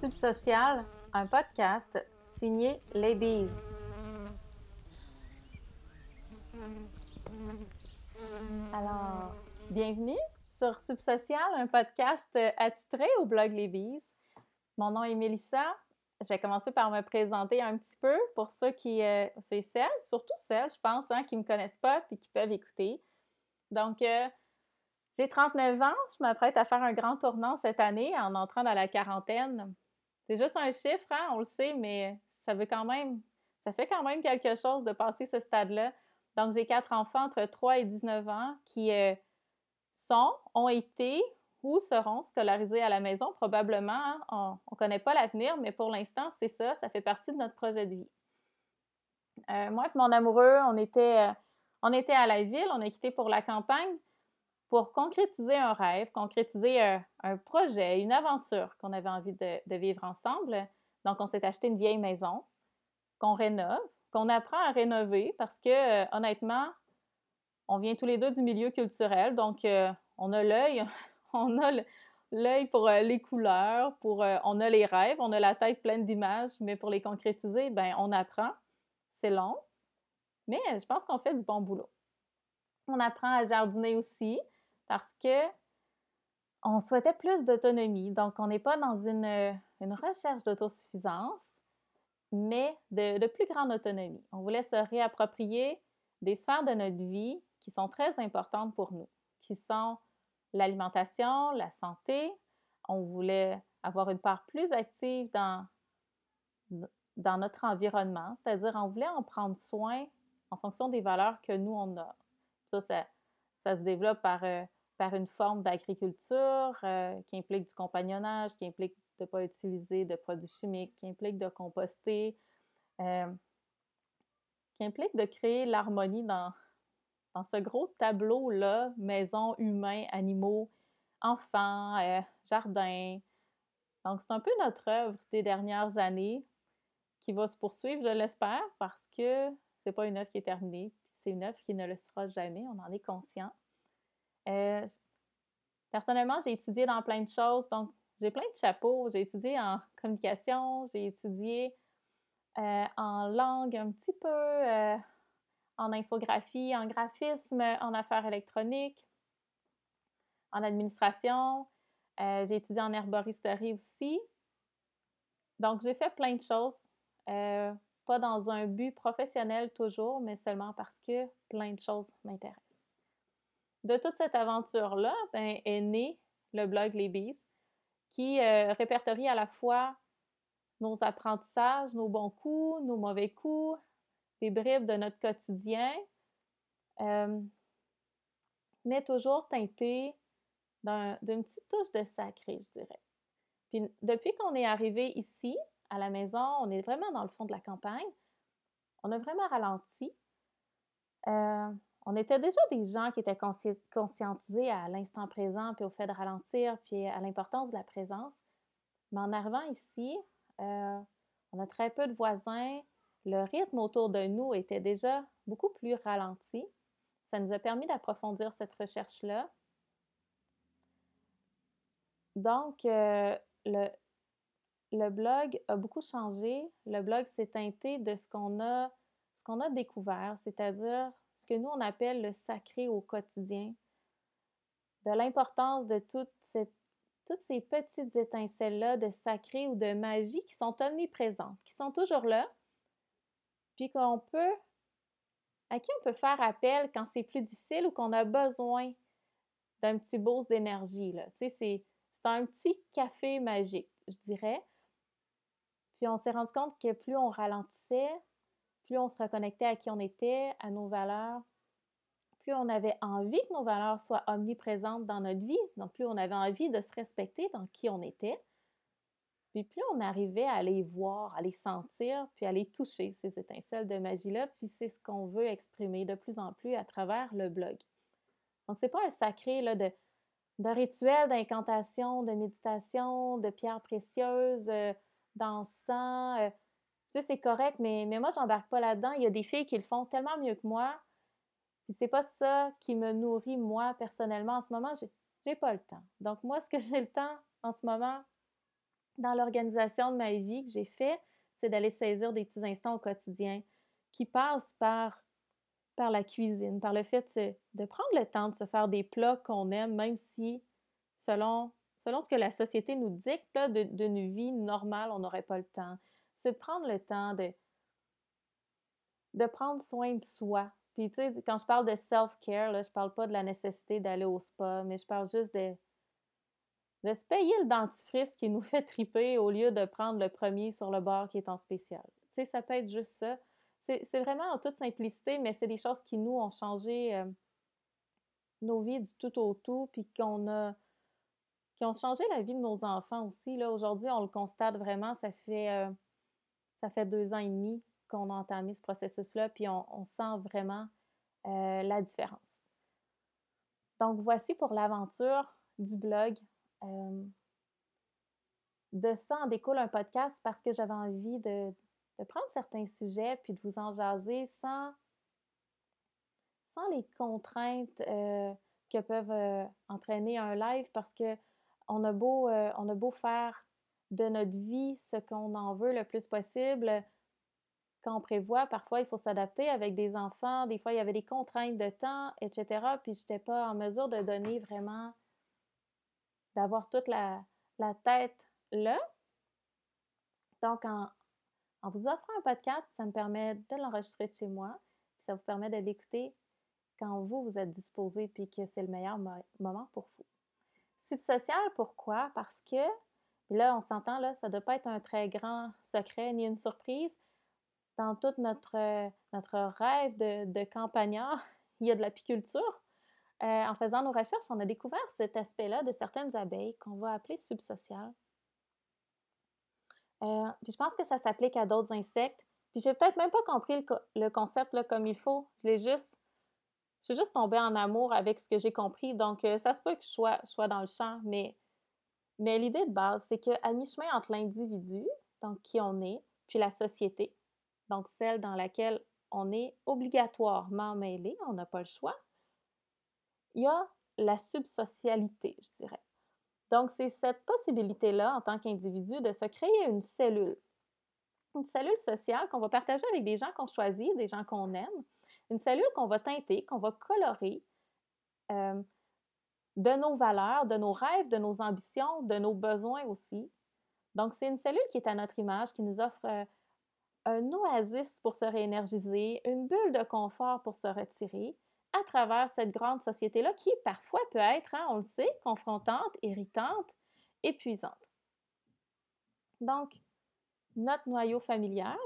Subsocial, un podcast signé Les Bees. Alors, bienvenue sur Subsocial, un podcast attitré au blog Les Bees. Mon nom est Mélissa. Je vais commencer par me présenter un petit peu pour ceux qui, euh, c'est celles, surtout celles, je pense, hein, qui ne me connaissent pas et qui peuvent écouter. Donc, euh, j'ai 39 ans, je m'apprête à faire un grand tournant cette année en entrant dans la quarantaine. C'est juste un chiffre, hein, on le sait, mais ça veut quand même, ça fait quand même quelque chose de passer ce stade-là. Donc, j'ai quatre enfants entre 3 et 19 ans qui euh, sont, ont été ou seront scolarisés à la maison, probablement. Hein. On ne connaît pas l'avenir, mais pour l'instant, c'est ça, ça fait partie de notre projet de vie. Euh, moi et mon amoureux, on était, euh, on était à la ville, on a quitté pour la campagne pour concrétiser un rêve, concrétiser un, projet, une aventure qu'on avait envie de, vivre ensemble. Donc, on s'est acheté une vieille maison qu'on rénove, qu'on apprend à rénover parce que, euh, honnêtement, on vient tous les deux du milieu culturel, donc euh, on a l'œil, on a l'œil pour euh, les couleurs, pour, on a les rêves, on a la tête pleine d'images, mais pour les concrétiser, ben on apprend. C'est long, mais je pense qu'on fait du bon boulot. On apprend à jardiner aussi parce que on souhaitait plus d'autonomie. Donc, on n'est pas dans une, recherche d'autosuffisance, mais de, plus grande autonomie. On voulait se réapproprier des sphères de notre vie qui sont très importantes pour nous, qui sont l'alimentation, la santé. On voulait avoir une part plus active dans, dans notre environnement, c'est-à-dire on voulait en prendre soin en fonction des valeurs que nous, on a. Ça, ça, se développe par euh, par une forme d'agriculture euh, qui implique du compagnonnage, qui implique de ne pas utiliser de produits chimiques, qui implique de composter, euh, qui implique de créer l'harmonie dans, ce gros tableau-là, maison, humains, animaux, enfants, euh, jardins. Donc, c'est un peu notre œuvre des dernières années qui va se poursuivre, je l'espère, parce que c'est pas une œuvre qui est terminée, c'est une œuvre qui ne le sera jamais, on en est conscient. Euh, personnellement, j'ai étudié dans plein de choses, donc j'ai plein de chapeaux. J'ai étudié en communication, j'ai étudié euh, en langue un petit peu, euh, en infographie, en graphisme, en affaires électroniques, en administration. j'ai étudié en herboristerie aussi. Donc, j'ai fait plein de choses, pas dans un but professionnel toujours, mais seulement parce que plein de choses m'intéressent de toute cette aventure-là ben, est né le blog Les Bees, qui euh, répertorie à la fois nos apprentissages, nos bons coups, nos mauvais coups, des bribes de notre quotidien, euh, mais toujours teinté d'une petite touche de sacré, je dirais. Puis depuis qu'on est arrivé ici, à la maison, on est vraiment dans le fond de la campagne, on a vraiment ralenti. Euh, on était déjà des gens qui étaient conscientisés à l'instant présent, puis au fait de ralentir, puis à l'importance de la présence. Mais en arrivant ici, euh, on a très peu de voisins. Le rythme autour de nous était déjà beaucoup plus ralenti. Ça nous a permis d'approfondir cette recherche-là. Donc, euh, le, blog a beaucoup changé. Le blog s'est teinté de ce qu'on a découvert, c'est-à-dire ce que nous, on appelle le sacré au quotidien, de l'importance de toutes ces petites étincelles-là de sacré ou de magie qui sont omniprésentes, qui sont toujours là, puis qu'on peut, à qui on peut faire appel quand c'est plus difficile ou qu'on a besoin d'un petit boost d'énergie. Tu sais, c'est, c'est un petit café magique, je dirais. Puis on s'est rendu compte que plus on ralentissait, plus on se reconnectait à qui on était, à nos valeurs, plus on avait envie que nos valeurs soient omniprésentes dans notre vie, donc plus on avait envie de se respecter dans qui on était, puis plus on arrivait à les voir, à les sentir, puis à les toucher, ces étincelles de magie-là, puis c'est ce qu'on veut exprimer de plus en plus à travers le blog. Donc, c'est pas un sacré là, de, de rituels d'incantation, de méditation, de pierres précieuses, euh, d'encens, sais, c'est correct, mais, mais moi, j'embarque pas là-dedans. Il y a des filles qui le font tellement mieux que moi. Puis c'est pas ça qui me nourrit, moi, personnellement. En ce moment, j'ai, j'ai pas le temps. Donc, moi, ce que j'ai le temps en ce moment, dans l'organisation de ma vie que j'ai fait, c'est d'aller saisir des petits instants au quotidien qui passent par, par la cuisine, par le fait de, prendre le temps de se faire des plats qu'on aime, même si, selon, selon ce que la société nous dicte, d'une vie normale, on n'aurait pas le temps. C'est de prendre le temps de, de prendre soin de soi. Puis, tu sais, quand je parle de self-care, je parle pas de la nécessité d'aller au spa, mais je parle juste de, de se payer le dentifrice qui nous fait triper au lieu de prendre le premier sur le bord qui est en spécial. Tu sais, ça peut être juste ça. C'est vraiment en toute simplicité, mais c'est des choses qui, nous, ont changé euh, nos vies du tout au tout, puis a qui ont changé la vie de nos enfants aussi. Là, aujourd'hui, on le constate vraiment, ça fait, euh, ça fait deux ans et demi qu'on a entamé ce processus-là, puis on, sent vraiment euh, la différence. Donc, voici pour l'aventure du blog de ça en découle un podcast parce que j'avais envie de, prendre certains sujets puis de vous en jaser sans, sans les contraintes euh, que peuvent euh, entraîner un live parce que on a beau, euh, on a beau faire de notre vie ce qu'on en veut le plus possible. Quand on prévoit, parfois, il faut s'adapter avec des enfants. Des fois, il y avait des contraintes de temps, etc. Puis, je n'étais pas en mesure de donner vraiment d'avoir toute la, tête là. Donc, en, vous offrant un podcast, ça me permet de l'enregistrer de chez moi, puis ça vous permet de l'écouter quand vous, vous êtes disposé, puis que c'est le meilleur moment pour vous. Subsocial, pourquoi? Parce que, là, on s'entend, là, ça ne doit pas être un très grand secret ni une surprise. Dans tout notre, notre rêve de, de campagnard, il y a de l'apiculture. Euh, en faisant nos recherches, on a découvert cet aspect-là de certaines abeilles qu'on va appeler subsociales. Euh, puis je pense que ça s'applique à d'autres insectes. Puis j'ai peut-être même pas compris le, concept là, comme il faut. Je l'ai juste, je suis juste tombée en amour avec ce que j'ai compris. Donc euh, ça se peut que je sois, je sois dans le champ, mais, mais l'idée de base, c'est qu'à mi-chemin entre l'individu, donc qui on est, puis la société, donc celle dans laquelle on est obligatoirement mêlé, on n'a pas le choix, il y a la subsocialité, je dirais. Donc, c'est cette possibilité-là, en tant qu'individu, de se créer une cellule. Une cellule sociale qu'on va partager avec des gens qu'on choisit, des gens qu'on aime. Une cellule qu'on va teinter, qu'on va colorer euh, de nos valeurs, de nos rêves, de nos ambitions, de nos besoins aussi. Donc, c'est une cellule qui est à notre image, qui nous offre euh, un oasis pour se réénergiser, une bulle de confort pour se retirer, à travers cette grande société-là qui parfois peut être, hein, on le sait, confrontante, irritante, épuisante. Donc, notre noyau familial,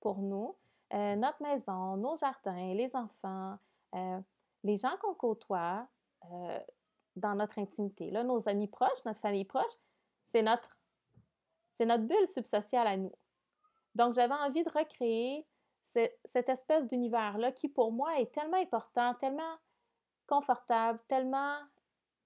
pour nous, euh, notre maison, nos jardins, les enfants, euh, les gens qu'on côtoie dans notre intimité, là, nos amis proches, notre famille proche, c'est notre, c'est notre bulle subsociale à nous. Donc, j'avais envie de recréer cette espèce d'univers-là qui, pour moi, est tellement important, tellement confortable, tellement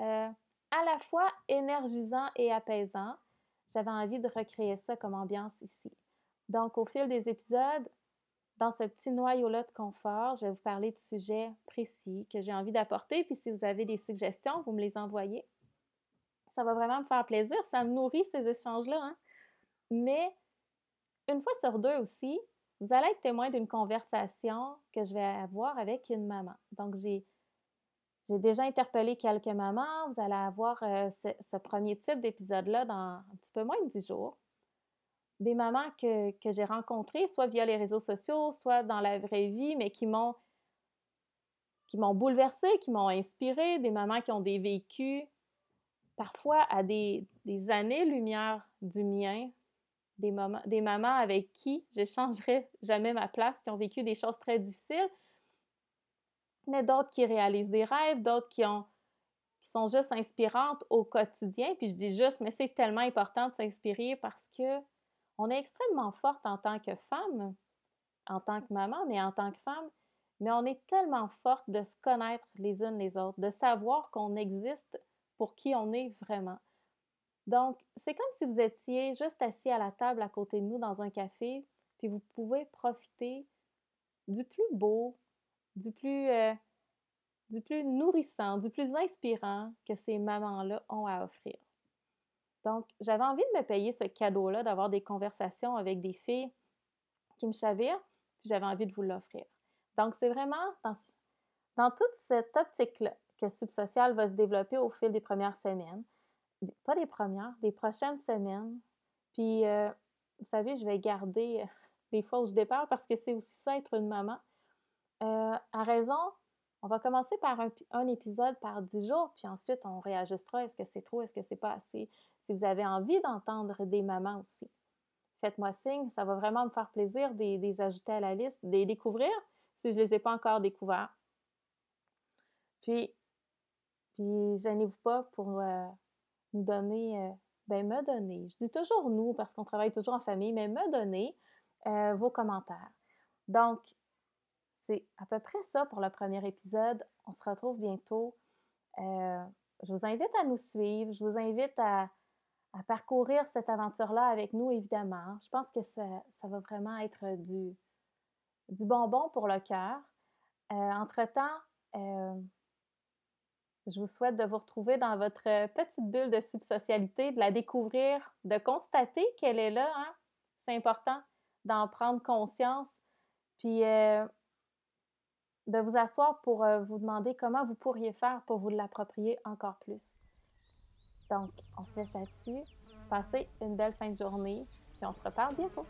euh, à la fois énergisant et apaisant. J'avais envie de recréer ça comme ambiance ici. Donc, au fil des épisodes, dans ce petit noyau-là de confort, je vais vous parler de sujets précis que j'ai envie d'apporter. Puis si vous avez des suggestions, vous me les envoyez. Ça va vraiment me faire plaisir. Ça me nourrit ces échanges-là. Hein. Mais une fois sur deux aussi, vous allez être témoin d'une conversation que je vais avoir avec une maman. Donc, j'ai, déjà interpellé quelques mamans. Vous allez avoir euh, ce, premier type d'épisode-là dans un petit peu moins de dix jours. Des mamans que, que j'ai rencontrées, soit via les réseaux sociaux, soit dans la vraie vie, mais qui m'ont qui m'ont bouleversée, qui m'ont inspirée, des mamans qui ont des vécus parfois à des, des années-lumière du mien, des, des mamans avec qui j'échangerai jamais ma place, qui ont vécu des choses très difficiles, mais d'autres qui réalisent des rêves, d'autres qui ont qui sont juste inspirantes au quotidien. Puis je dis juste, mais c'est tellement important de s'inspirer parce que on est extrêmement forte en tant que femme, en tant que maman, mais en tant que femme, mais on est tellement forte de se connaître les unes les autres, de savoir qu'on existe pour qui on est vraiment. Donc, c'est comme si vous étiez juste assis à la table à côté de nous dans un café, puis vous pouvez profiter du plus beau, du plus, euh, du plus nourrissant, du plus inspirant que ces mamans-là ont à offrir. Donc, j'avais envie de me payer ce cadeau-là, d'avoir des conversations avec des filles qui me chavirent, puis j'avais envie de vous l'offrir. Donc, c'est vraiment dans, toute cette optique-là que Subsocial va se développer au fil des premières semaines. Pas des premières, des prochaines semaines. Puis, euh, vous savez, je vais garder les fausses départs parce que c'est aussi ça, être une maman. Euh, à raison, on va commencer par un, épisode par dix jours, puis ensuite on réajustera. Est-ce que c'est trop, est-ce que c'est pas assez? Si vous avez envie d'entendre des mamans aussi, faites-moi signe. Ça va vraiment me faire plaisir de les ajouter à la liste, de les découvrir si je ne les ai pas encore découverts. Puis, puis gênez-vous pas pour euh, nous donner, euh, ben me donner. Je dis toujours nous parce qu'on travaille toujours en famille, mais me donner euh, vos commentaires. Donc, c'est à peu près ça pour le premier épisode. On se retrouve bientôt. je vous invite à nous suivre. Je vous invite à, parcourir cette aventure-là avec nous, évidemment. Je pense que ça, ça va vraiment être du, du bonbon pour le cœur. entre-temps, je vous souhaite de vous retrouver dans votre euh, petite bulle de subsocialité, de la découvrir, de constater qu'elle est là. Hein? C'est important d'en prendre conscience, puis euh, de vous asseoir pour euh, vous demander comment vous pourriez faire pour vous l'approprier encore plus. Donc, on se laisse là-dessus. Passez une belle fin de journée, et on se reparle bientôt.